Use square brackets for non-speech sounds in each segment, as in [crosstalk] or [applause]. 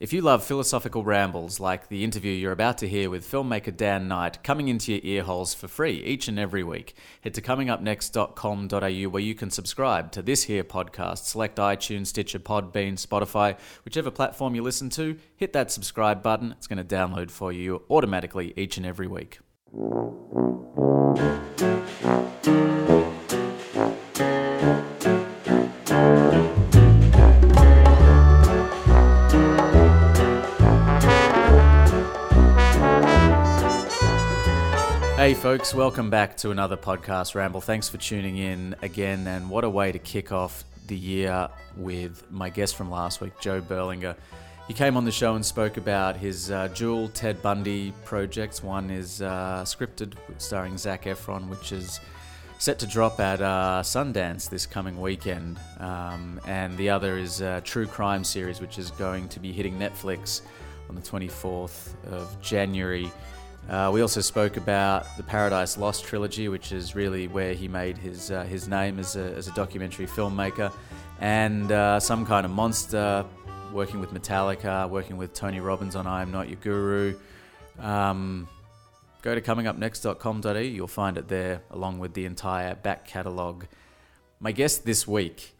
If you love philosophical rambles like the interview you're about to hear with filmmaker Dan Knight coming into your ear holes for free each and every week, head to comingupnext.com.au where you can subscribe to this here podcast. Select iTunes, Stitcher, Podbean, Spotify, whichever platform you listen to, hit that subscribe button. It's going to download for you automatically each and every week. Hey, folks, welcome back to another podcast ramble. Thanks for tuning in again, and what a way to kick off the year with my guest from last week, Joe Berlinger. He came on the show and spoke about his uh, dual Ted Bundy projects. One is uh, scripted, starring Zac Efron, which is set to drop at uh, Sundance this coming weekend, um, and the other is a true crime series, which is going to be hitting Netflix on the 24th of January. Uh, we also spoke about the Paradise Lost trilogy, which is really where he made his uh, his name as a, as a documentary filmmaker, and uh, some kind of monster, working with Metallica, working with Tony Robbins on I Am Not Your Guru. Um, go to comingupnext.com.au, you'll find it there along with the entire back catalogue. My guest this week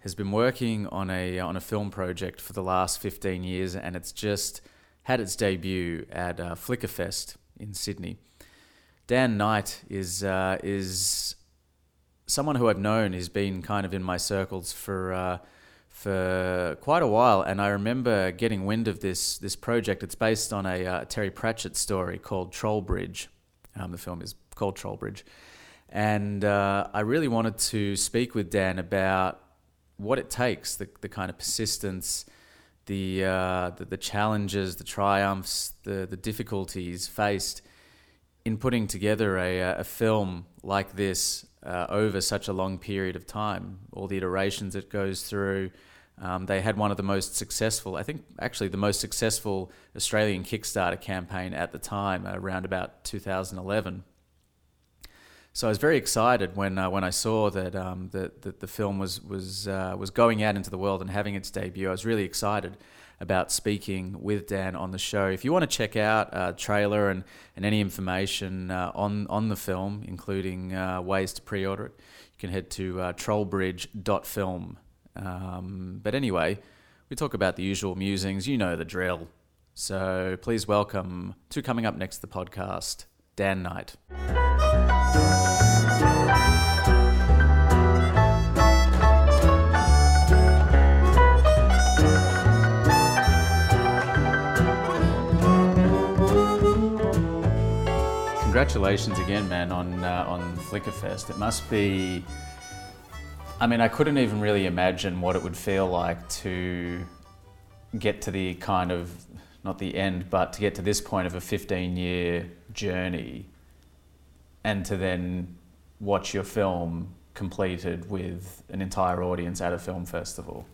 has been working on a on a film project for the last 15 years, and it's just had its debut at uh, Flickerfest in Sydney. Dan Knight is uh, is someone who I've known. He's been kind of in my circles for uh, for quite a while, and I remember getting wind of this this project. It's based on a uh, Terry Pratchett story called Trollbridge. Um, the film is called Trollbridge, and uh, I really wanted to speak with Dan about what it takes, the the kind of persistence the, uh, the, the challenges, the triumphs, the the difficulties faced in putting together a a film like this uh, over such a long period of time. All the iterations it goes through. Um, they had one of the most successful, I think, actually the most successful Australian Kickstarter campaign at the time, uh, around about 2011. So I was very excited when uh, when I saw that um, that, that the film was was uh, was going out into the world and having its debut. I was really excited about speaking with Dan on the show. If you want to check out a trailer and, and any information uh, on on the film, including uh, ways to pre-order it, you can head to uh, trollbridge.film. Um, but anyway, we talk about the usual musings. You know the drill. So please welcome to coming up next the podcast, Dan Knight. Congratulations again, man, on uh, on Flickerfest. It must be. I mean, I couldn't even really imagine what it would feel like to get to the kind of not the end, but to get to this point of a 15 year journey and to then watch your film completed with an entire audience at a film festival?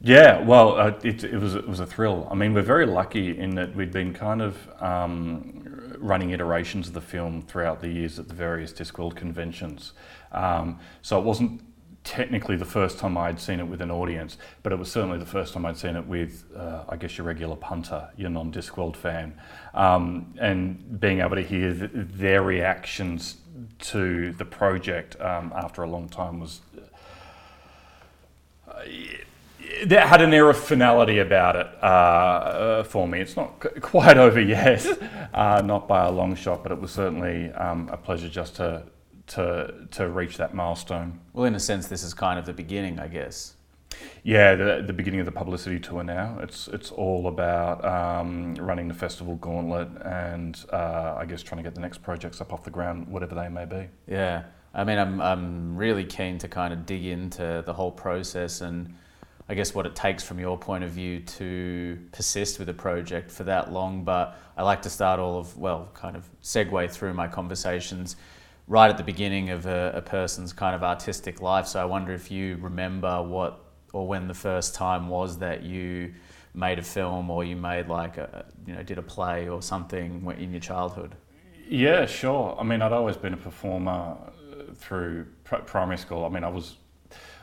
Yeah, well, uh, it, it, was it was a thrill. I mean, we're very lucky in that we'd been kind of um, running iterations of the film throughout the years at the various Discworld conventions. Um, so it wasn't technically the first time I'd seen it with an audience, but it was certainly the first time I'd seen it with, uh, I guess, your regular punter, your non Discworld fan, um, and being able to hear th- their reactions to the project um, after a long time was. Uh, that had an air of finality about it uh, uh, for me. It's not c- quite [laughs] over yet, uh, not by a long shot, but it was certainly um, a pleasure just to to to reach that milestone. Well, in a sense, this is kind of the beginning, I guess. Yeah, the, the beginning of the publicity tour now. It's it's all about um, running the festival gauntlet and uh, I guess trying to get the next projects up off the ground, whatever they may be. Yeah, I mean, I'm I'm really keen to kind of dig into the whole process and I guess what it takes from your point of view to persist with a project for that long. But I like to start all of well, kind of segue through my conversations right at the beginning of a, a, person's kind of artistic life. So I wonder if you remember what or when the first time was that you made a film or you made like a you know did a play or something in your childhood. Yeah, sure. I mean, I'd always been a performer uh, through primary school. I mean, I was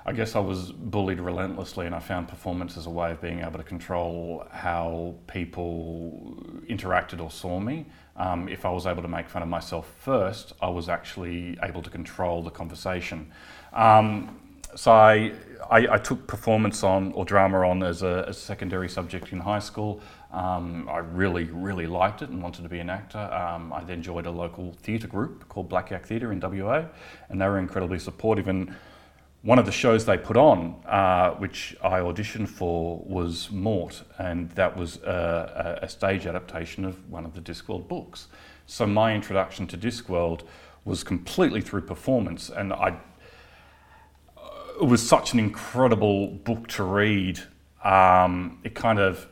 I guess I was bullied relentlessly, and I found performance as a way of being able to control how people interacted or saw me. Um, if I was able to make fun of myself first, I was actually able to control the conversation. Um, so I, I, I, took performance on or drama on as a, secondary subject in high school. Um, I really, really liked it and wanted to be an actor. Um, I then joined a local theatre group called Black Yak Theatre in WA, and they were incredibly supportive. And one of the shows they put on, uh, which I auditioned for, was Mort, and that was a, a, stage adaptation of one of the Discworld books. So my introduction to Discworld was completely through performance, and I. It was such an incredible book to read. Um, it kind of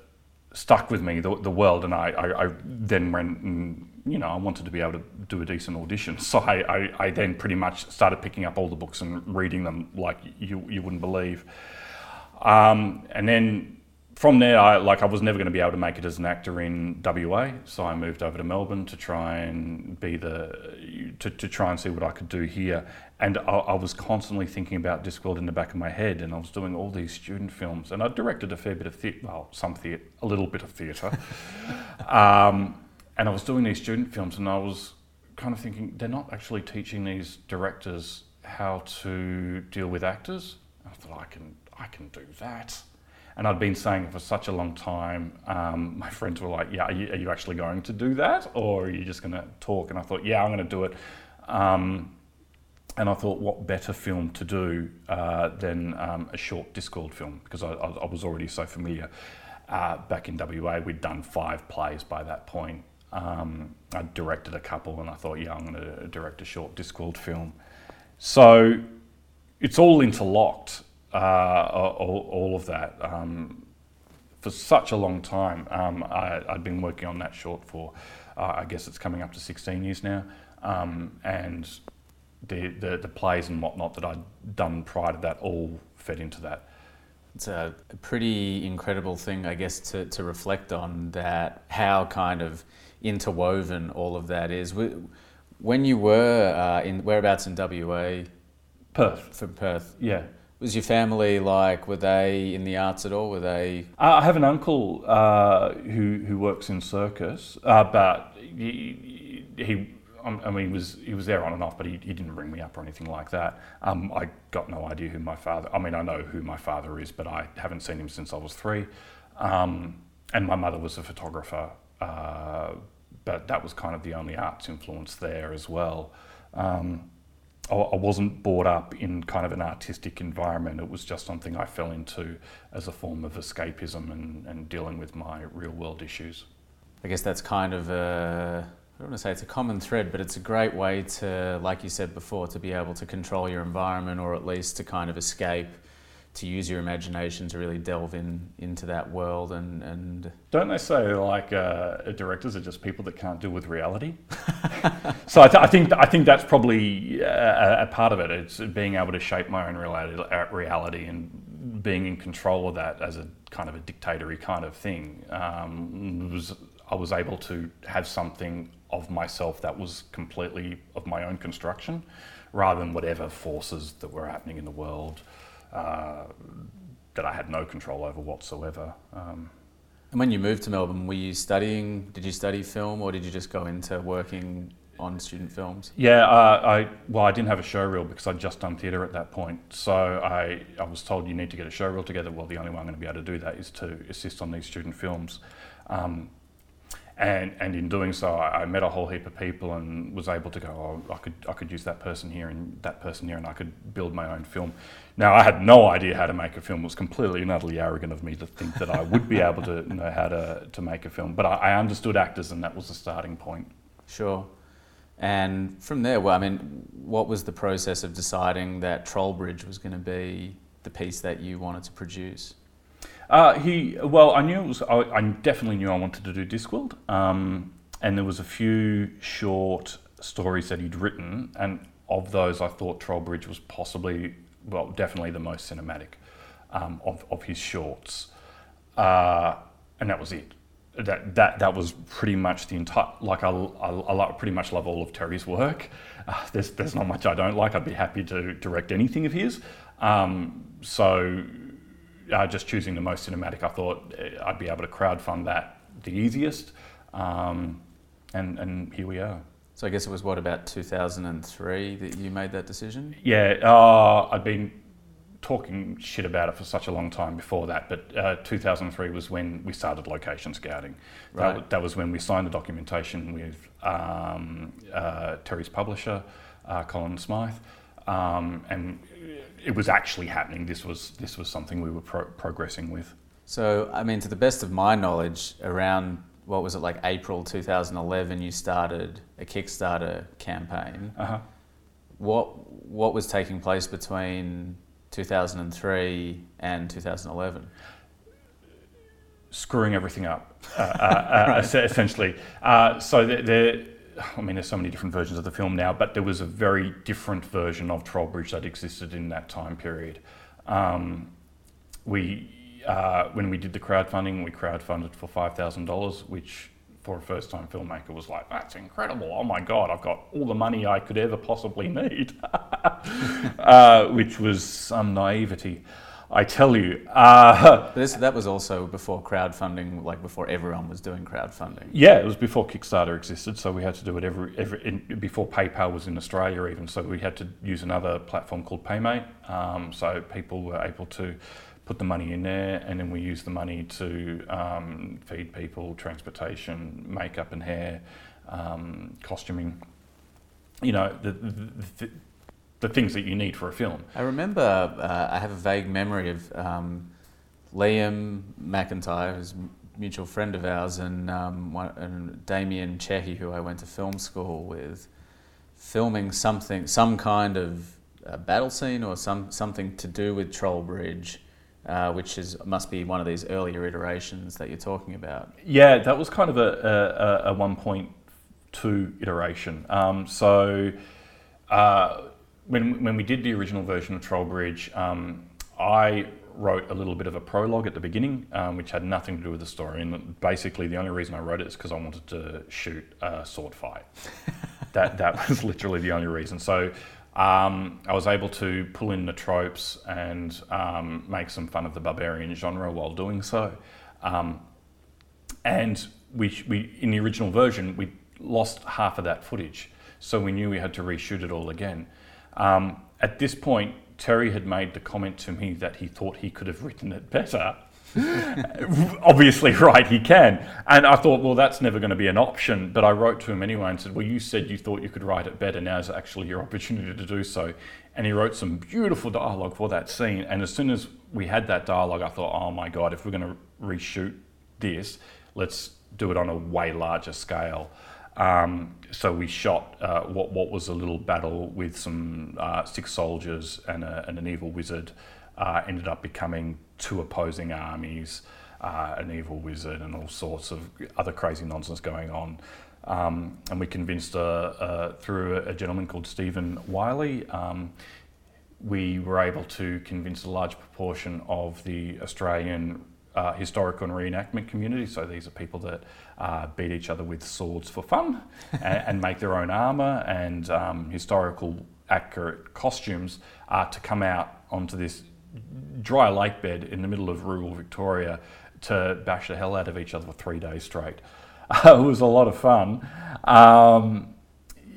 stuck with me the, the world, and I, I, I, then went and you know I wanted to be able to do a decent audition, so I, I, I, then pretty much started picking up all the books and reading them like you you wouldn't believe, um, and then from there I like I was never going to be able to make it as an actor in WA, so I moved over to Melbourne to try and be the to, to try and see what I could do here, and I, I, was constantly thinking about Discworld in the back of my head, and I was doing all these student films, and I directed a fair bit of theatre, well, some theatre, a little bit of theatre, [laughs] um, and I was doing these student films, and I was kind of thinking they're not actually teaching these directors how to deal with actors. I thought I can, I can do that. And I'd been saying it for such a long time. Um, my friends were like, "Yeah, are you, are you, actually going to do that, or are you just going to talk?" And I thought, "Yeah, I'm going to do it." Um, and I thought, what better film to do uh, than um, a short Discworld film? Because I, I, was already so familiar. Uh, back in WA, we'd done five plays by that point. Um, I directed a couple, and I thought, yeah, I'm going to direct a short Discworld film. So it's all interlocked, uh, all, all, of that. Um, for such a long time, um, I, had been working on that short for, uh, I guess it's coming up to 16 years now. Um, and the, the, the plays and whatnot that I'd done prior to that all fed into that. It's a pretty incredible thing, I guess, to, to reflect on that, how kind of interwoven all of that is. When you were uh, in whereabouts in WA? Perth. From Perth. Yeah. Was your family like? Were they in the arts at all? Were they? I have an uncle uh, who who works in circus, uh, but he, he I mean, he was he was there on and off, but he, he didn't ring me up or anything like that. Um, I got no idea who my father. I mean, I know who my father is, but I haven't seen him since I was three. Um, and my mother was a photographer, uh, but that was kind of the only arts influence there as well. Um, I, wasn't brought up in kind of an artistic environment. It was just something I fell into as a form of escapism and, and dealing with my real world issues. I guess that's kind of a I don't want to say it's a common thread, but it's a great way to, like you said before, to be able to control your environment or at least to kind of escape, to use your imagination to really delve in into that world and. and don't they say like uh, directors are just people that can't deal with reality? [laughs] so I, th- I, think I think that's probably a, a, part of it. It's being able to shape my own reality, uh, reality and being in control of that as a kind of a dictatory kind of thing. Um, was I was able to have something of myself that was completely of my own construction rather than whatever forces that were happening in the world uh, that I had no control over whatsoever. Um, and when you moved to Melbourne, were you studying? Did you study film, or did you just go into working on student films? Yeah, uh, I well, I didn't have a show reel because I'd just done theatre at that point. So I, I was told you need to get a show reel together. Well, the only way I'm going to be able to do that is to assist on these student films. Um, and and in doing so, I, I, met a whole heap of people and was able to go. Oh, I could I could use that person here and that person here, and I could build my own film. Now I had no idea how to make a film. It was completely and utterly arrogant of me to think that I would be able to know how to to make a film. But I, I understood actors, and that was the starting point. Sure. And from there, well, I mean, what was the process of deciding that Trollbridge was going to be the piece that you wanted to produce? Uh, he well, I knew it was. I, I, definitely knew I wanted to do Discworld, um, and there was a few short stories that he'd written, and of those, I thought Trollbridge was possibly, well, definitely the most cinematic um, of of his shorts, uh, and that was it. That that that was pretty much the entire. Like I, I, I pretty much love all of Terry's work. [laughs] Uh, there's there's not much I don't like. I'd be happy to direct anything of his. Um, so uh, just choosing the most cinematic, I thought uh, I'd be able to crowdfund that the easiest. Um, and, and here we are. So I guess it was what about 2003 that you made that decision? Yeah, uh, I'd been talking shit about it for such a long time before that, but uh, 2003 was when we started location scouting. Right. That, that was when we signed the documentation with um, uh, Terry's publisher, uh, Colin Smythe, um, and it was actually happening. This was this was something we were pro- progressing with. So I mean, to the best of my knowledge, around what was it like April 2011, you started a Kickstarter campaign. Uh-huh. What what was taking place between 2003 and 2011? Screwing everything up, uh, uh, uh, [laughs] essentially. Uh, so there, there, I mean, there's so many different versions of the film now, but there was a very different version of Trollbridge that existed in that time period. Um, we, uh, when we did the crowdfunding, we crowdfunded for five thousand dollars, which for a first-time filmmaker was like, that's incredible. Oh my god, I've got all the money I could ever possibly need, [laughs] uh, which was some naivety. I tell you. Uh, [laughs] this, that was also before crowdfunding, like before everyone was doing crowdfunding. Yeah, it was before Kickstarter existed, so we had to do it every, every in, before PayPal was in Australia even. So we had to use another platform called Paymate. Um, so people were able to put the money in there, and then we used the money to um, feed people, transportation, makeup and hair, um, costuming. You know, the, the, the, the things that you need for a film. I remember, uh, I have a vague memory of um, Liam McIntyre, who's a mutual friend of ours, and, um, one, and Damien Chehi, who I went to film school with, filming something, some kind of uh, battle scene or some, something to do with Trollbridge. Uh, which is must be one of these earlier iterations that you're talking about. Yeah, that was kind of a, a, a 1.2 iteration. Um, so uh, when, when we did the original version of Trollbridge, um, I wrote a little bit of a prologue at the beginning, um, which had nothing to do with the story. And basically, the only reason I wrote it is because I wanted to shoot a sword fight. [laughs] that that was literally the only reason. So um, I was able to pull in the tropes and um, make some fun of the barbarian genre while doing so. Um, and we, we, in the original version, we lost half of that footage, so we knew we had to reshoot it all again. Um, at this point, Terry had made the comment to me that he thought he could have written it better. [laughs] Obviously, right, he can. And I thought, well, that's never going to be an option. But I wrote to him anyway and said, well, you said you thought you could write it better. Now is actually your opportunity to do so. And he wrote some beautiful dialogue for that scene. And as soon as we had that dialogue, I thought, oh my God, if we're going to reshoot this, let's do it on a way larger scale. Um, so we shot uh, what, what was a little battle with some uh, six soldiers and, a, and an evil wizard. Uh, ended up becoming two opposing armies, uh, an evil wizard, and all sorts of other crazy nonsense going on. Um, and we convinced uh, uh through a, a, gentleman called Stephen Wiley. Um, we were able to convince a large proportion of the Australian uh, historical and reenactment community. So these are people that uh, beat each other with swords for fun [laughs] and, and, make their own armour and um, historical accurate costumes uh, to come out onto this dry lake bed in the middle of rural Victoria to bash the hell out of each other for three days straight. [laughs] it was a lot of fun. Um,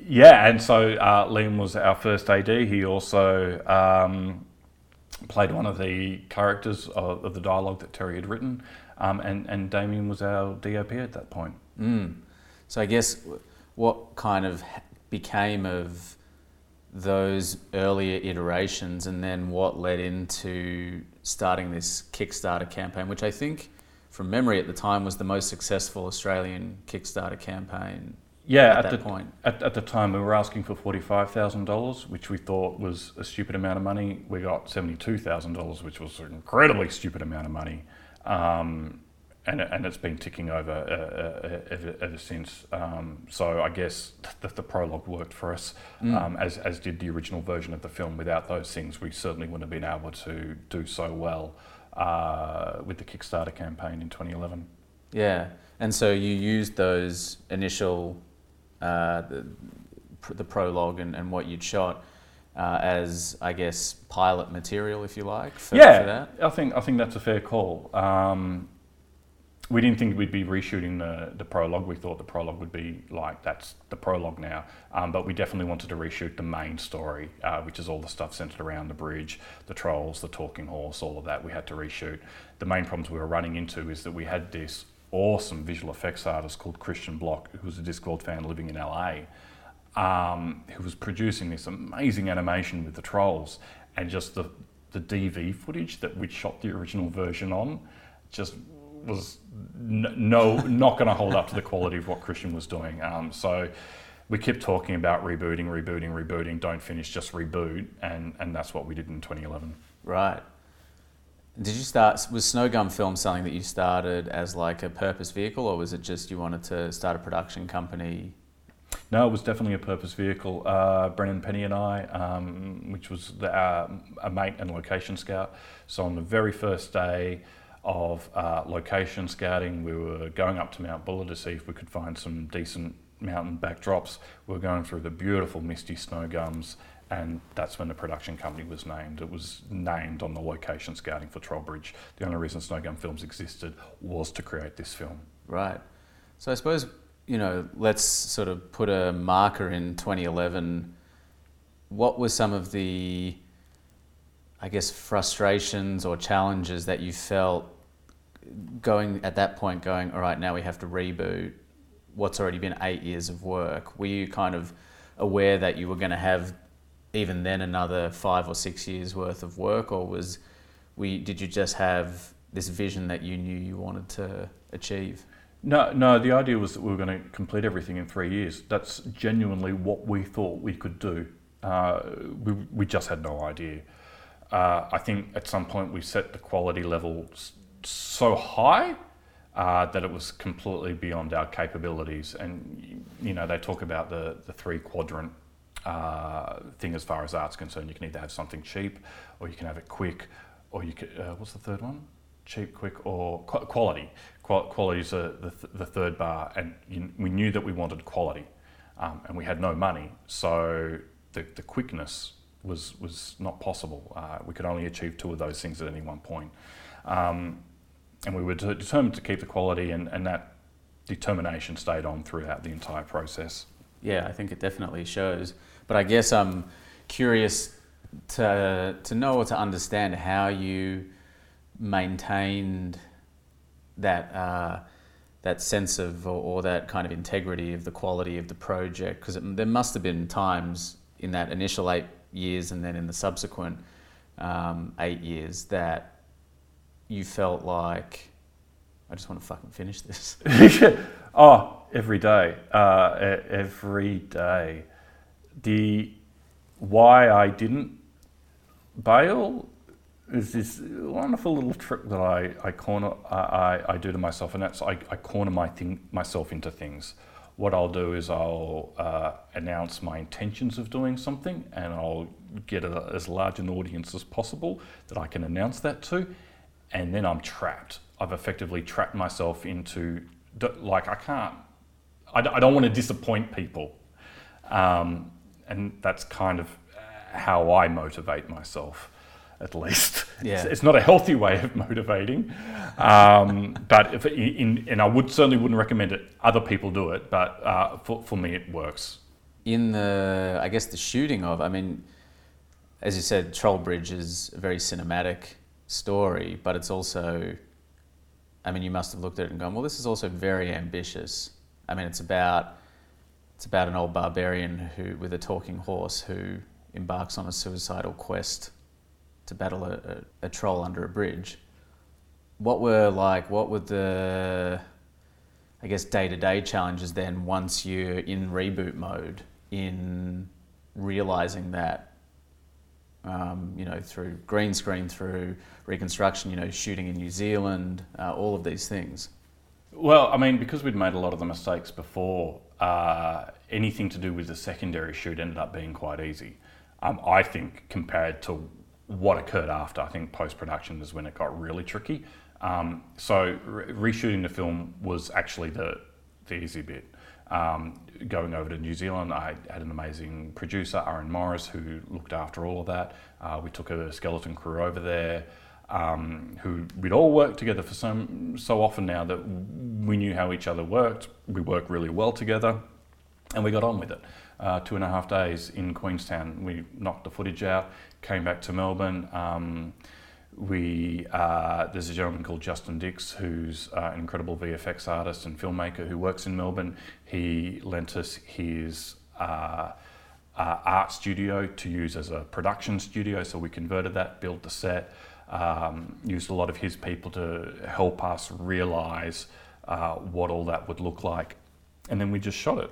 yeah, and so uh, Liam was our first AD. He also um, played one of the characters of, of, the dialogue that Terry had written, um, and, and Damien was our DOP at that point. Mm. So I guess what kind of became of those earlier iterations and then what led into starting this Kickstarter campaign, which I think, from memory at the time, was the most successful Australian Kickstarter campaign. Yeah, at, at that the, point. At, at the time, we were asking for forty-five thousand dollars, which we thought was a stupid amount of money. We got seventy-two thousand dollars, which was an incredibly stupid amount of money. Um, and, and it's been ticking over uh, uh, ever, ever, since. Um, so I guess the, the prologue worked for us, mm. um, as, as did the original version of the film. Without those things, we certainly wouldn't have been able to do so well uh, with the Kickstarter campaign in 2011. Yeah, and so you used those initial, uh, the, the, prologue and, and what you'd shot. uh, as I guess pilot material, if you like. For, yeah, for that. I think I think that's a fair call. Um, we didn't think we'd be reshooting the, the prologue. We thought the prologue would be like that's the prologue now. Um, but we definitely wanted to reshoot the main story, uh, which is all the stuff centered around the bridge, the trolls, the talking horse, all of that. We had to reshoot. The main problems we were running into is that we had this awesome visual effects artist called Christian Block, who was a Discworld fan living in LA, um, who was producing this amazing animation with the trolls, and just the the DV footage that we shot the original version on, just was n- no not going to hold up to the quality of what Christian was doing. Um, so we kept talking about rebooting, rebooting, rebooting. Don't finish, just reboot, and and that's what we did in 2011. Right. Did you start? Was Snowgum Film something that you started as like a purpose vehicle, or was it just you wanted to start a production company? No, it was definitely a purpose vehicle. Uh, Brennan Penny and I, um, which was the, uh, a mate and location scout. So on the very first day of uh, location scouting. We were going up to Mount Buller to see if we could find some decent mountain backdrops. We were going through the beautiful misty snow gums, and that's when the production company was named. It was named on the location scouting for Trollbridge. The only reason Snowgum Films existed was to create this film. Right. So I suppose you know, let's sort of put a marker in 2011. What were some of the, I guess, frustrations or challenges that you felt going at that point going all right now we have to reboot what's already been eight years of work were you kind of aware that you were going to have even then another five or six years worth of work or was we did you just have this vision that you knew you wanted to achieve no, no. The idea was that we were going to complete everything in three years. That's genuinely what we thought we could do. Uh, we, we just had no idea. Uh, I think at some point we set the quality levels so high uh, that it was completely beyond our capabilities. And you know, they talk about the the three quadrant uh, thing as far as art's concerned. You can either have something cheap, or you can have it quick, or you can, uh, what's the third one? Cheap, quick, or qu- quality. Qu- quality is the, th- the third bar, and you, we knew that we wanted quality, um, and we had no money, so the, the quickness was was not possible. Uh, we could only achieve two of those things at any one point. Um, and we were determined to keep the quality, and, and that determination stayed on throughout the entire process. Yeah, I think it definitely shows. But I guess I'm curious to to know or to understand how you maintained that uh, that sense of or, or, that kind of integrity of the quality of the project because there must have been times in that initial eight years and then in the subsequent um, eight years that you felt like I just want to fucking finish this? [laughs] oh, every day, uh, every day. The why I didn't bail is this wonderful little trick that I, I corner I, I do to myself, and that's I, I corner my thing myself into things. What I'll do is I'll uh, announce my intentions of doing something, and I'll get a, as large an audience as possible that I can announce that to, and then I'm trapped. I've effectively trapped myself into like I can't. I, I don't want to disappoint people, um, and that's kind of how I motivate myself. At least, [laughs] yeah. it's, it's not a healthy way of motivating, um, but if in, and I would certainly wouldn't recommend it. Other people do it, but uh, for for me, it works. In the, I guess the shooting of, I mean, as you said, Trollbridge is a very cinematic story, but it's also, I mean, you must have looked at it and gone, well, this is also very ambitious. I mean, it's about it's about an old barbarian who with a talking horse who embarks on a suicidal quest to battle a, a, a troll under a bridge. What were like? What were the I guess day to day challenges then once you're in reboot mode in realizing that um, you know, through green screen, through reconstruction, you know, shooting in New Zealand, uh, all of these things? Well, I mean, because we'd made a lot of the mistakes before, uh, anything to do with the secondary shoot ended up being quite easy. Um, I think compared to what occurred after, I think post production is when it got really tricky. Um, so re- reshooting the film was actually the the easy bit. Um, going over to New Zealand, I had an amazing producer, Aaron Morris, who looked after all of that. Uh, we took a skeleton crew over there. Um, who we'd all worked together for so, so often now that we knew how each other worked. We worked really well together and we got on with it. Uh, two and a half days in Queenstown, we knocked the footage out, came back to Melbourne. Um, we uh, there's a gentleman called Justin Dix who's uh, an incredible VFX artist and filmmaker who works in Melbourne. He lent us his uh, uh, art studio to use as a production studio, so we converted that, built the set um, used a lot of his people to help us realize uh, what all that would look like. And then we just shot it.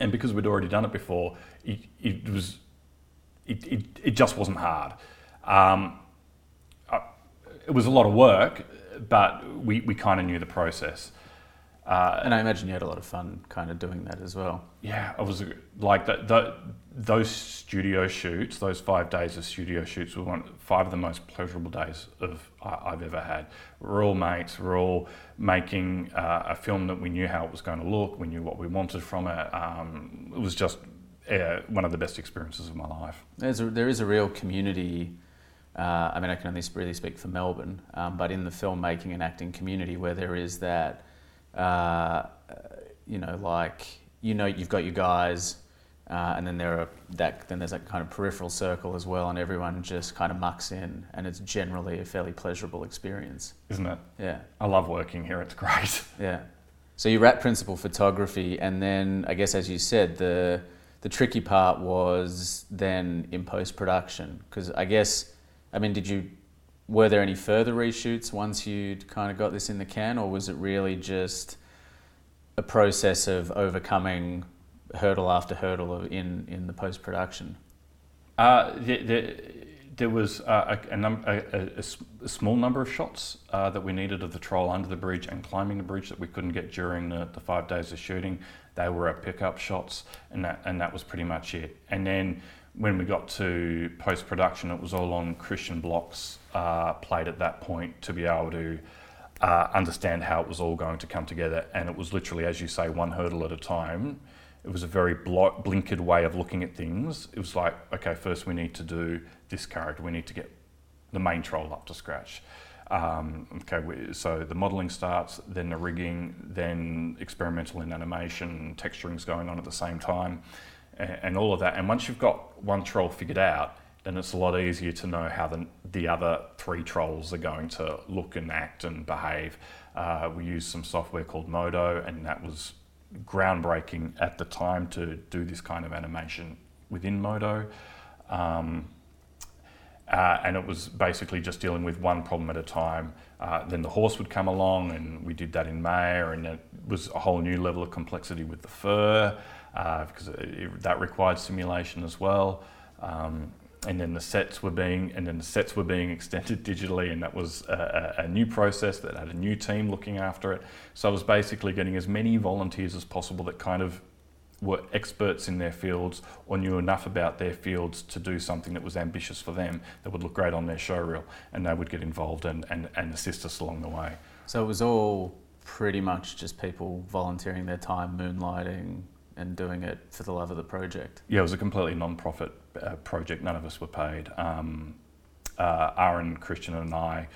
And because we'd already done it before, it, it was it, it, it, just wasn't hard. Um, uh, it was a lot of work, but we, we kind of knew the process. Uh, and I imagine you had a lot of fun kind of doing that as well. Yeah, I was like that. those studio shoots, those five days of studio shoots, were one five of the most pleasurable days of I, have ever had. We're all mates. We're all making uh, a film that we knew how it was going to look. We knew what we wanted from it. Um, it was just yeah, one of the best experiences of my life. There's a, there is a real community. Uh, I mean, I can only really speak for Melbourne, um, but in the filmmaking and acting community, where there is that uh, you know, like you know, you've got your guys, uh, and then there are that then there's that kind of peripheral circle as well, and everyone just kind of mucks in, and it's generally a fairly pleasurable experience, isn't it? Yeah, I love working here. It's great. [laughs] Yeah. So you're at principal photography, and then I guess as you said, the the tricky part was then in post production because I guess I mean, did you were there any further reshoots once you'd kind of got this in the can, or was it really just a process of overcoming hurdle after hurdle in, in the post production? Uh, the, the, there was a, a, a, a, small number of shots uh, that we needed of the troll under the bridge and climbing the bridge that we couldn't get during the, the five days of shooting. They were pickup shots, and that and that was pretty much it. And then when we got to post production, it was all on Christian Block's uh, plate at that point to be able to uh, understand how it was all going to come together. And it was literally, as you say, one hurdle at a time. It was a very blinkered way of looking at things. It was like, okay, first we need to do this character, we need to get the main troll up to scratch. Um, okay, we, so the modelling starts, then the rigging, then experimental in animation, texturing's going on at the same time and, all of that. And once you've got one troll figured out, then it's a lot easier to know how the, the other three trolls are going to look and act and behave. Uh, we used some software called Modo, and that was groundbreaking at the time to do this kind of animation within Modo. Um, uh, and it was basically just dealing with one problem at a time. Uh, then the horse would come along, and we did that in Maya, and it was a whole new level of complexity with the fur uh, because it, that required simulation as well. Um, and then the sets were being and then the sets were being extended digitally, and that was a, a, new process that had a new team looking after it. So I was basically getting as many volunteers as possible that kind of were experts in their fields or knew enough about their fields to do something that was ambitious for them that would look great on their show reel and they would get involved and, and, and assist us along the way. So it was all pretty much just people volunteering their time, moonlighting, and doing it for the love of the project. Yeah, it was a completely non-profit uh, project. None of us were paid. Um, uh, Aaron, Christian, and I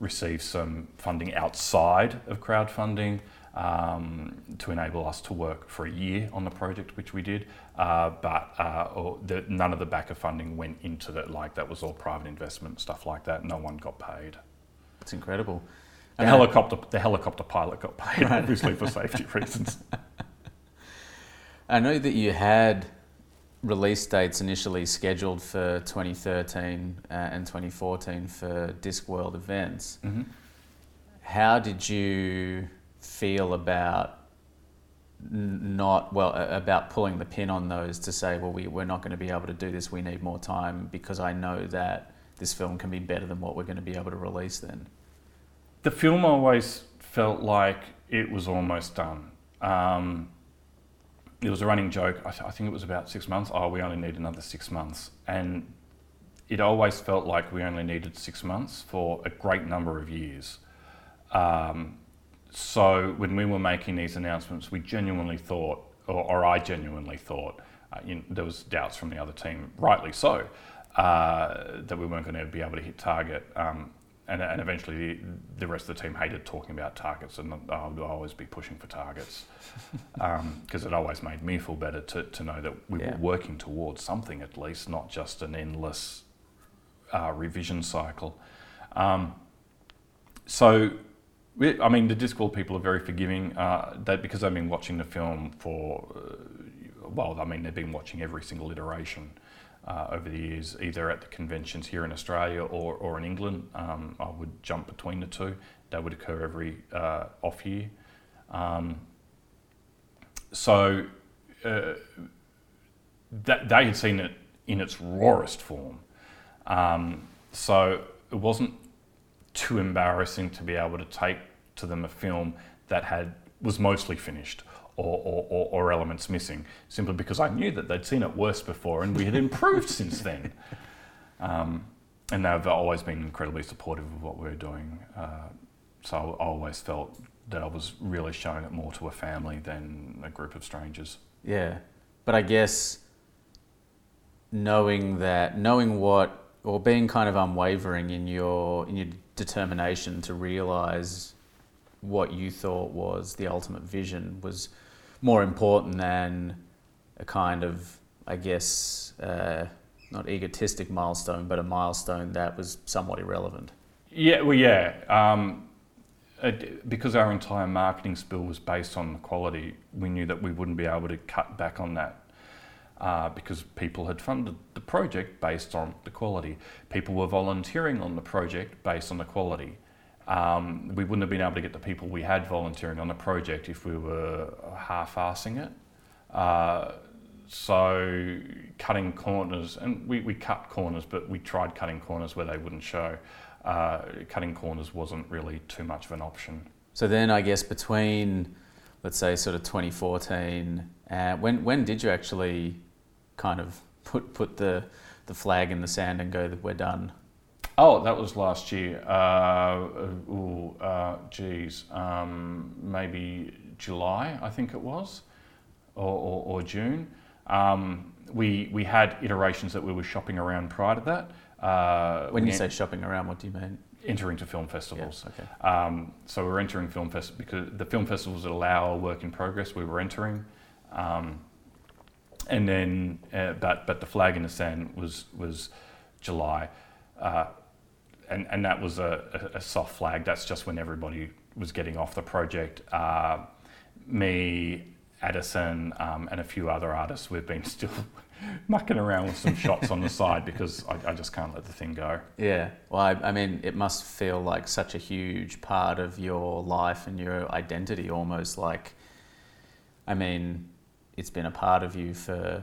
received some funding outside of crowdfunding um, to enable us to work for a year on the project, which we did. Uh, but uh, the, none of the backer funding went into that. Like that was all private investment stuff like that. No one got paid. It's incredible. The helicopter, the helicopter pilot got paid, right. obviously for safety reasons. [laughs] I know that you had release dates initially scheduled for 2013 uh, and 2014 for Discworld events. Mm-hmm. How did you feel about not well about pulling the pin on those to say, well, we, we're not going to be able to do this. We need more time because I know that this film can be better than what we're going to be able to release then. The film always felt like it was almost done. Um, it was a running joke. I, th- I, think it was about six months. Oh, we only need another six months. And it always felt like we only needed six months for a great number of years. Um, so when we were making these announcements, we genuinely thought, or, or I genuinely thought, uh, you know, there was doubts from the other team, rightly so, uh, that we weren't going to be able to hit target. Um, and, and eventually the, the rest of the team hated talking about targets and I would always be pushing for targets because [laughs] um, it always made me feel better to, to know that we yeah. were working towards something at least, not just an endless uh, revision cycle. Um, so, we, I mean, the Discworld people are very forgiving. Uh, that because they've been watching the film for, uh, well, I mean, they've been watching every single iteration uh, over the years, either at the conventions here in Australia or, or in England. Um, I would jump between the two. That would occur every uh, off year. Um, so uh, that they had seen it in its rawest form. Um, so it wasn't too embarrassing to be able to take to them a film that had was mostly finished or, or, or, elements missing, simply because I knew that they'd seen it worse before and we had improved [laughs] since then. Um, and they've always been incredibly supportive of what we were doing. Uh, so I always felt that I was really showing it more to a family than a group of strangers. Yeah, but I guess knowing that, knowing what, or being kind of unwavering in your in your determination to realize what you thought was the ultimate vision was more important than a kind of, I guess, uh, not egotistic milestone, but a milestone that was somewhat irrelevant. Yeah, well, yeah. Um, it, because our entire marketing spill was based on the quality, we knew that we wouldn't be able to cut back on that uh, because people had funded the project based on the quality. People were volunteering on the project based on the quality. Um, we wouldn't have been able to get the people we had volunteering on the project if we were half-assing it. Uh, so cutting corners, and we, we cut corners, but we tried cutting corners where they wouldn't show. Uh, cutting corners wasn't really too much of an option. So then, I guess between, let's say, sort of 2014, uh, when when did you actually kind of put put the the flag in the sand and go that we're done? Oh, that was last year. Uh, ooh, uh, geez, um, maybe July, I think it was, or, or, or June. Um, we we had iterations that we were shopping around prior to that. Uh, when you say shopping around, what do you mean? Entering to film festivals. Yeah, okay. Um, so we were entering film festivals because the film festivals that allow work in progress. We were entering, um, and then uh, but but the flag in the sand was was July. Uh, and, and that was a, a, soft flag. That's just when everybody was getting off the project. Uh, me, Addison, um, and a few other artists, we've been [laughs] still mucking around with some shots on the side because I, I, just can't let the thing go. Yeah, well, I, I, mean, it must feel like such a huge part of your life and your identity, almost like, I mean, it's been a part of you for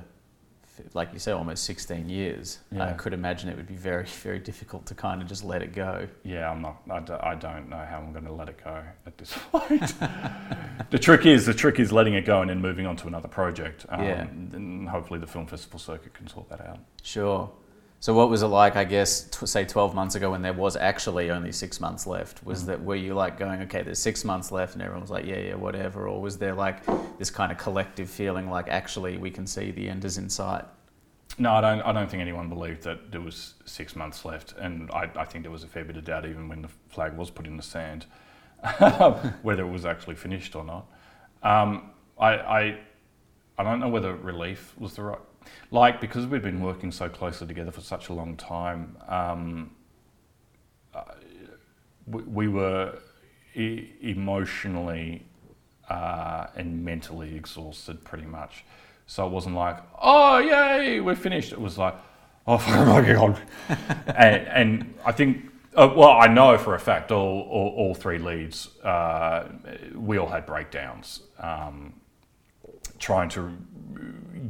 like you say, almost 16 years. Yeah. I could imagine it would be very, very difficult to kind of just let it go. Yeah, I'm not. I, do, I don't know how I'm going to let it go at this [laughs] point. the trick is the trick is letting it go and then moving on to another project. Um, yeah. And hopefully the film festival circuit can sort that out. Sure. So what was it like? I guess t- say 12 months ago when there was actually only six months left. Was mm. that were you like going, okay, there's six months left, and everyone was like, yeah, yeah, whatever, or was there like this kind of collective feeling like actually we can see the end is in sight? No, I don't. I don't think anyone believed that there was six months left, and I, I think there was a fair bit of doubt even when the flag was put in the sand, [laughs] whether it was actually finished or not. Um, I, I, I don't know whether relief was the right, like because we'd been working so closely together for such a long time. Um, uh, we, we, were e- emotionally uh, and mentally exhausted, pretty much. So it wasn't like, oh, yay, we're finished. It was like, oh, [laughs] my God. [laughs] and, and I think, uh, well, I know for a fact all, all, all three leads, uh, we all had breakdowns um, trying to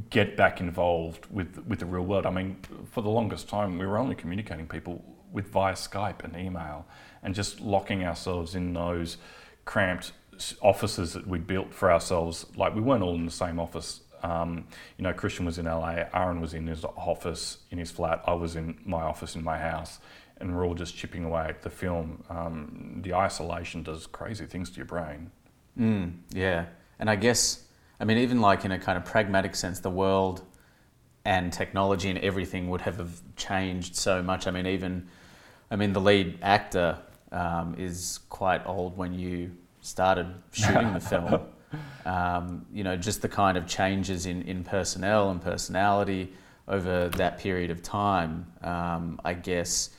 get back involved with, with the real world. I mean, for the longest time, we were only communicating people with via Skype and email and just locking ourselves in those cramped offices that we'd built for ourselves. Like we weren't all in the same office um, you know, Christian was in LA, Aaron was in his office in his flat, I was in my office in my house, and we're all just chipping away at the film, um, the isolation does crazy things to your brain. Mm, yeah, and I guess I mean even like in a kind of pragmatic sense, the world and technology and everything would have changed so much. I mean, even I mean the lead actor um, is quite old when you started shooting the film. [laughs] Um, you know, just the kind of changes in, in personnel and personality over that period of time. Um, I guess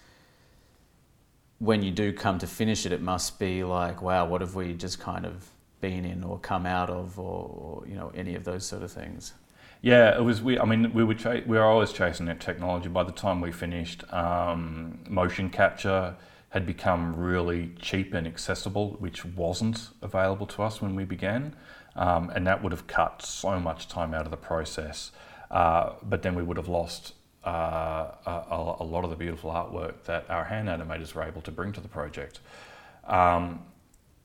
when you do come to finish it, it must be like, wow, what have we just kind of been in or come out of, or, you know, any of those sort of things. Yeah, it was. We, I mean, we were we were always chasing that technology. By the time we finished, um, motion capture had become really cheap and accessible, which wasn't available to us when we began, um, and that would have cut so much time out of the process. Uh, but then we would have lost uh, a, a, lot of the beautiful artwork that our hand animators were able to bring to the project. Um,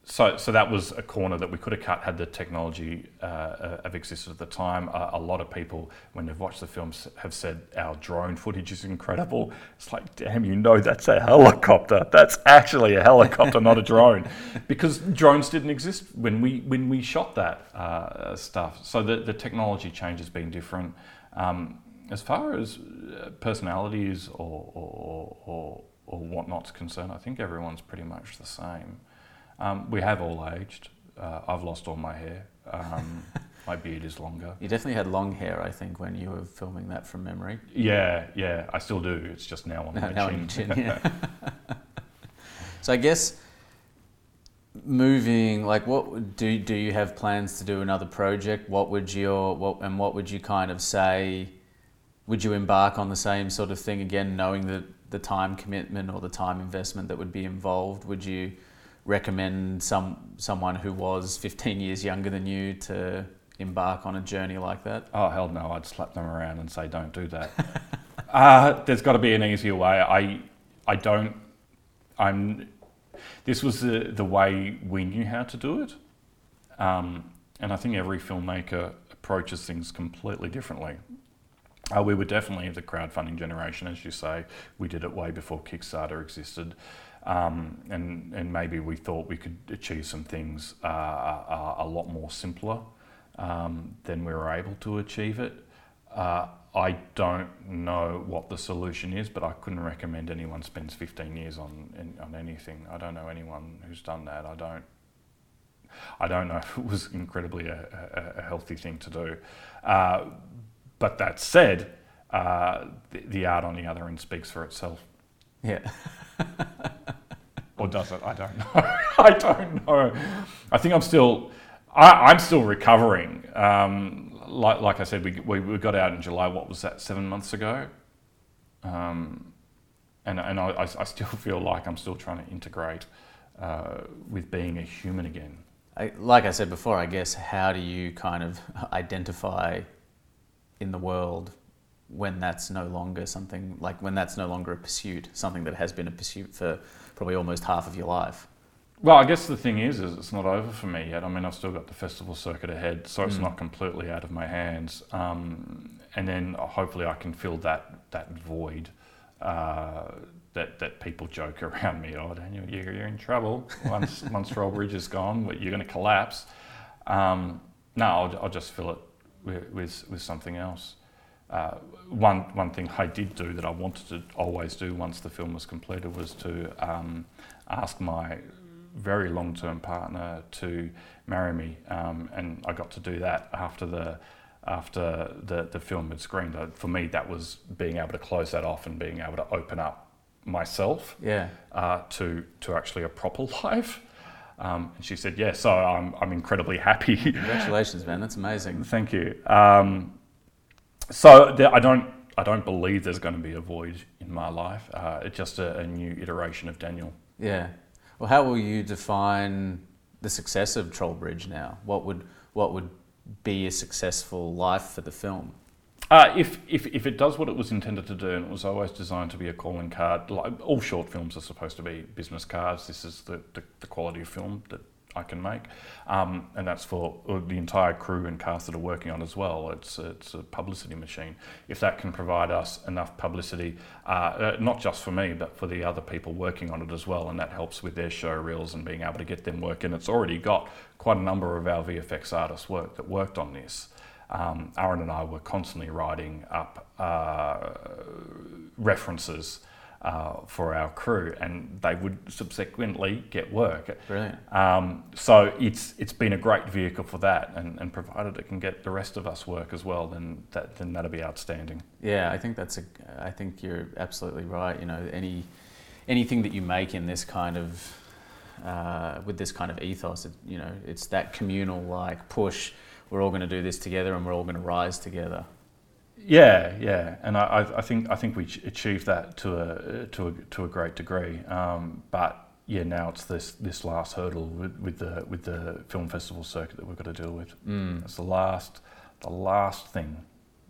so, so that was a corner that we could have cut had the technology uh, uh, have existed at the time. Uh, a lot of people, when they've watched the films, have said our drone footage is incredible. It's like, damn, you know, that's a helicopter. That's actually a helicopter, not a drone, [laughs] because drones didn't exist when we when we shot that uh, stuff. So the the technology change has been different. Um, as far as uh, personalities or or, or or whatnot's concerned, I think everyone's pretty much the same. Um, we have all aged. Uh, I've lost all my hair. Um, [laughs] my beard is longer. You definitely had long hair, I think, when you were filming that from memory. Yeah, yeah, I still do. It's just now on [laughs] now, my now chin. on chin. [laughs] Yeah. so I guess moving, like, what do do you have plans to do another project? What would your what and what would you kind of say? Would you embark on the same sort of thing again, knowing that the time commitment or the time investment that would be involved? Would you recommend some someone who was 15 years younger than you to embark on a journey like that? Oh hell no! I'd slap them around and say, "Don't do that." [laughs] uh, there's got to be an easier way. I I don't. I'm. This was the the way we knew how to do it, um, and I think every filmmaker approaches things completely differently. Uh, we were definitely the crowdfunding generation, as you say. We did it way before Kickstarter existed. Um, and, and maybe we thought we could achieve some things uh, a, a, lot more simpler um, than we were able to achieve it. Uh, I don't know what the solution is, but I couldn't recommend anyone spends 15 years on on anything. I don't know anyone who's done that. I don't. I don't know [laughs] if it was incredibly a, a, a healthy thing to do. Uh, but that said, uh, the, the art on the other end speaks for itself. Yeah. or does it? I don't know. [laughs] I don't know. I think I'm still, I, am still recovering. Um, like, like I said, we, we, we, got out in July. What was that? Seven months ago. Um, and and I, I still feel like I'm still trying to integrate uh, with being a human again. I, like I said before, I guess how do you kind of [laughs] identify in the world when that's no longer something like when that's no longer a pursuit, something that has been a pursuit for probably almost half of your life. Well, I guess the thing is, is it's not over for me yet. I mean, I've still got the festival circuit ahead, so it's mm. not completely out of my hands. Um, and then hopefully I can fill that that void uh, that that people joke [laughs] around me. Oh, Daniel, you're, you're in trouble once [laughs] once Trollbridge is gone. You're going to collapse. Um, no, I'll, I'll just fill it with, with, with something else. Uh, one one thing I did do that I wanted to always do once the film was completed was to um, ask my very long term partner to marry me, um, and I got to do that after the after the, the film had screened. Uh, for me, that was being able to close that off and being able to open up myself yeah. uh, to to actually a proper [laughs] life. Um, and she said, "Yes." Yeah, so I'm I'm incredibly happy. [laughs] Congratulations, man! That's amazing. Thank you. Um, so there, I don't I don't believe there's going to be a void in my life. Uh, it's just a, a, new iteration of Daniel. Yeah. Well, how will you define the success of Trollbridge now? What would what would be a successful life for the film? Uh, if, if, if it does what it was intended to do, and it was always designed to be a calling card, like all short films are supposed to be business cards. This is the, the, the quality of film that I can make, um, and that's for the entire crew and cast that are working on as well. It's it's a publicity machine. If that can provide us enough publicity, uh, uh, not just for me, but for the other people working on it as well, and that helps with their show reels and being able to get them work. And it's already got quite a number of our VFX artists work that worked on this. Um, Aaron and I were constantly writing up uh, references uh, for our crew, and they would subsequently get work. Brilliant. Um, so it's it's been a great vehicle for that, and, and provided it can get the rest of us work as well, then that then that'll be outstanding. Yeah, I think that's a. I think you're absolutely right. You know, any anything that you make in this kind of uh, with this kind of ethos, it, you know, it's that communal like push. We're all going to do this together, and we're all going to rise together. Yeah, yeah, and I, I think I think we achieved that to a to a to a great degree. Um, but yeah, now it's this this last hurdle with, with the with the film festival circuit that we've got to deal with. Mm. It's the last the last thing.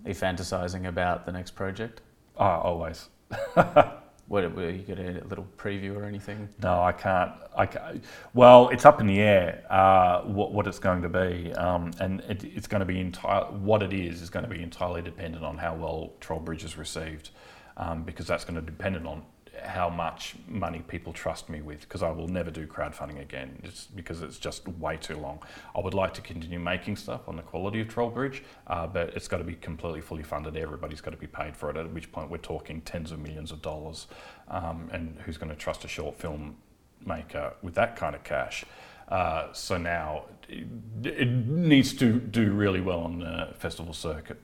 Are you fantasizing about the next project? Ah, always. [laughs] What will you get a little preview or anything? No, I can't. I can't. Well, it's up in the air uh, what, what it's going to be, um, and it, it's going to be entire. What it is is going to be entirely dependent on how well Trollbridge is received, um, because that's going to depend on how much money people trust me with because I will never do crowdfunding again just because it's just way too long. I would like to continue making stuff on the quality of Trollbridge, uh, but it's got to be completely fully funded. Everybody's got to be paid for it, at which point we're talking tens of millions of dollars. Um, and who's going to trust a short film maker with that kind of cash? Uh, so now it, it, needs to do really well on the festival circuit.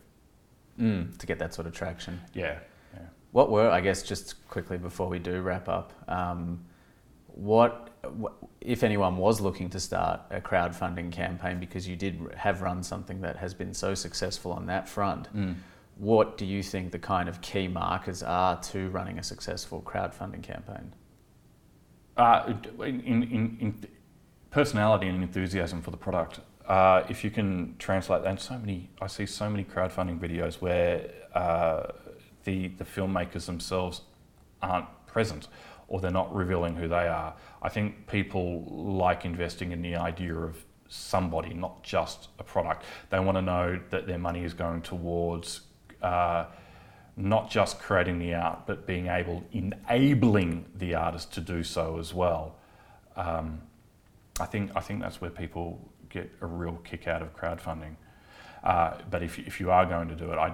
Mm, to get that sort of traction. Yeah. What were, I guess, just quickly before we do wrap up, um, what, if anyone was looking to start a crowdfunding campaign because you did have run something that has been so successful on that front, mm. what do you think the kind of key markers are to running a successful crowdfunding campaign? Uh, in, in, in personality and enthusiasm for the product. Uh, if you can translate that, and so many, I see so many crowdfunding videos where uh, the, the filmmakers themselves aren't present or they're not revealing who they are. I think people like investing in the idea of somebody, not just a product. They want to know that their money is going towards uh, not just creating the art, but being able, enabling the artist to do so as well. Um, I think I think that's where people get a real kick out of crowdfunding. Uh, but if if you are going to do it, I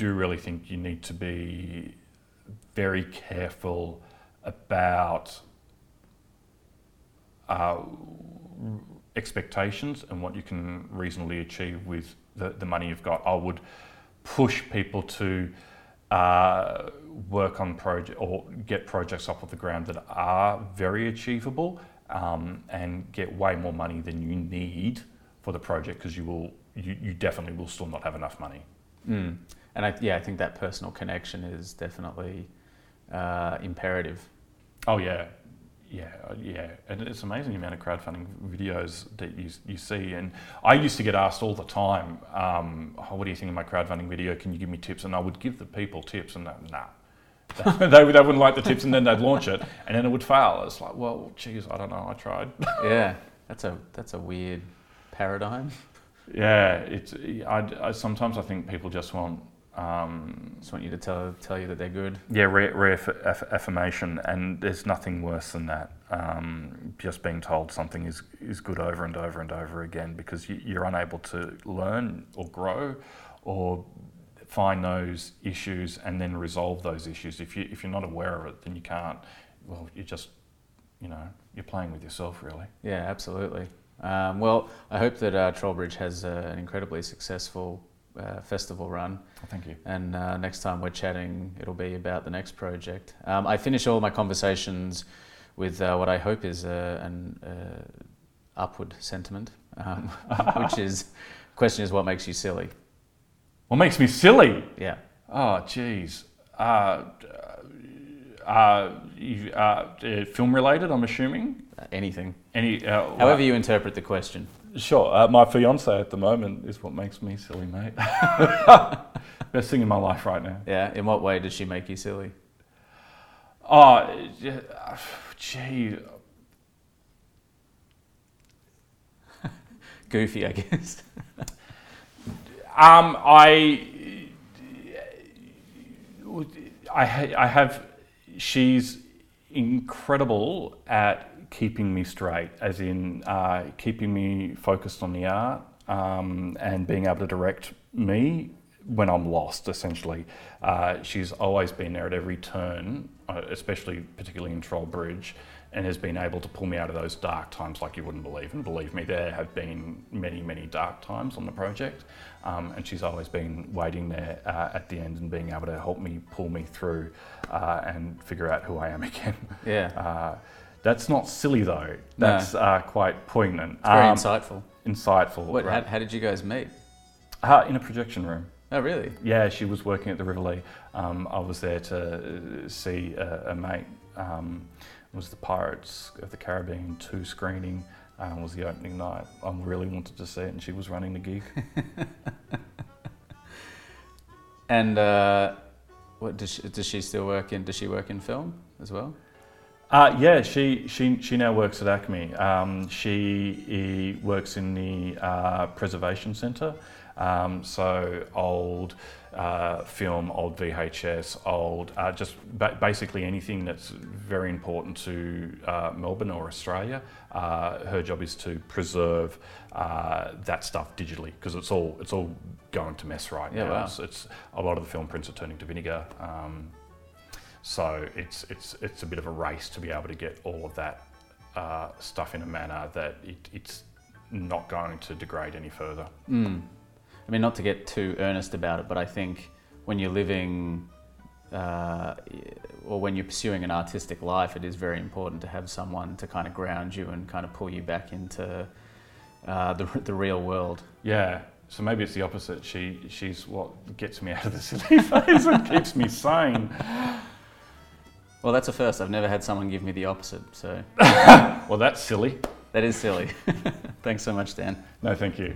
do really think you need to be very careful about uh, expectations and what you can reasonably achieve with the, the money you've got. I would push people to uh, work on project or get projects off of the ground that are very achievable um, and get way more money than you need for the project because you will you, you definitely will still not have enough money. Mm and I, yeah, I think that personal connection is definitely uh, imperative. Oh yeah, yeah, yeah, and it's amazing the amount of crowdfunding videos that you you see. And I used to get asked all the time, um, oh, "What do you think of my crowdfunding video? Can you give me tips?" And I would give the people tips, and they, nah. [laughs] they, they wouldn't like the tips, and then they'd launch it, [laughs] and then it would fail. It's like, well, geez, I don't know. I tried. [laughs] yeah, that's a that's a weird paradigm. Yeah, it's. I, I sometimes I think people just want um, Just want you to tell tell you that they're good. Yeah, rare, rare affirmation, and there's nothing worse than that. Um, just being told something is is good over and over and over again because you, you're unable to learn or grow, or find those issues and then resolve those issues. If you if you're not aware of it, then you can't. Well, you just you know you're playing with yourself really. Yeah, absolutely. Um, well, I hope that uh, Trollbridge has uh, an incredibly successful uh, festival run. Oh, thank you. And uh, next time we're chatting, it'll be about the next project. Um, I finish all my conversations with uh, what I hope is an uh, upward sentiment, um, [laughs] which is question is what makes you silly. What makes me silly? Yeah. Oh, geez. Uh, uh, uh, film related, I'm assuming. anything. Any. However you interpret the question. Sure. Uh, my fiance at the moment is what makes me silly, mate. [laughs] Best thing in my life right now. Yeah. In what way does she make you silly? Oh, gee. [laughs] goofy, I guess. Um, I, I, ha- I have. She's incredible at keeping me straight, as in uh, keeping me focused on the art um, and being able to direct me when I'm lost. Essentially, uh, she's always been there at every turn, uh, especially particularly in Troll Bridge, and has been able to pull me out of those dark times like you wouldn't believe. And believe me, there have been many, many dark times on the project. Um, and she's always been waiting there uh, at the end and being able to help me pull me through uh, and figure out who I am [laughs] again. Yeah. Uh, that's not silly though. That's uh, quite poignant. It's very Um, insightful. insightful. What, right. how, how did you guys meet? Uh, in a projection room. Oh, really? Yeah, she was working at the Rivoli. Um, I was there to uh, see a, a mate. Um, it was the Pirates of the Caribbean 2 screening. Um, was the opening night. I really wanted to see it, and she was running the gig. [laughs] And uh, what does she, does she still work in? Does she work in film as well? Uh, yeah, she, she, she now works at ACMI. Um, she works in the uh, preservation centre. Um, so old uh, film, old VHS, old, uh, just ba- basically anything that's very important to uh, Melbourne or Australia. Uh, her job is to preserve uh, that stuff digitally because it's all it's all going to mess right Yeah, now. wow. It's, it's a lot of the film prints are turning to vinegar. Um, so it's it's it's a bit of a race to be able to get all of that uh, stuff in a manner that it, it's not going to degrade any further. Mm. I mean, not to get too earnest about it, but I think when you're living uh, or when you're pursuing an artistic life, it is very important to have someone to kind of ground you and kind of pull you back into uh, the, the real world. Yeah. So maybe it's the opposite. She she's what gets me out of the silly [laughs] phase and keeps me sane. Well, that's a first. I've never had someone give me the opposite, so [laughs] Well, that's silly. that is silly. [laughs] Thanks so much, Dan. No, thank you.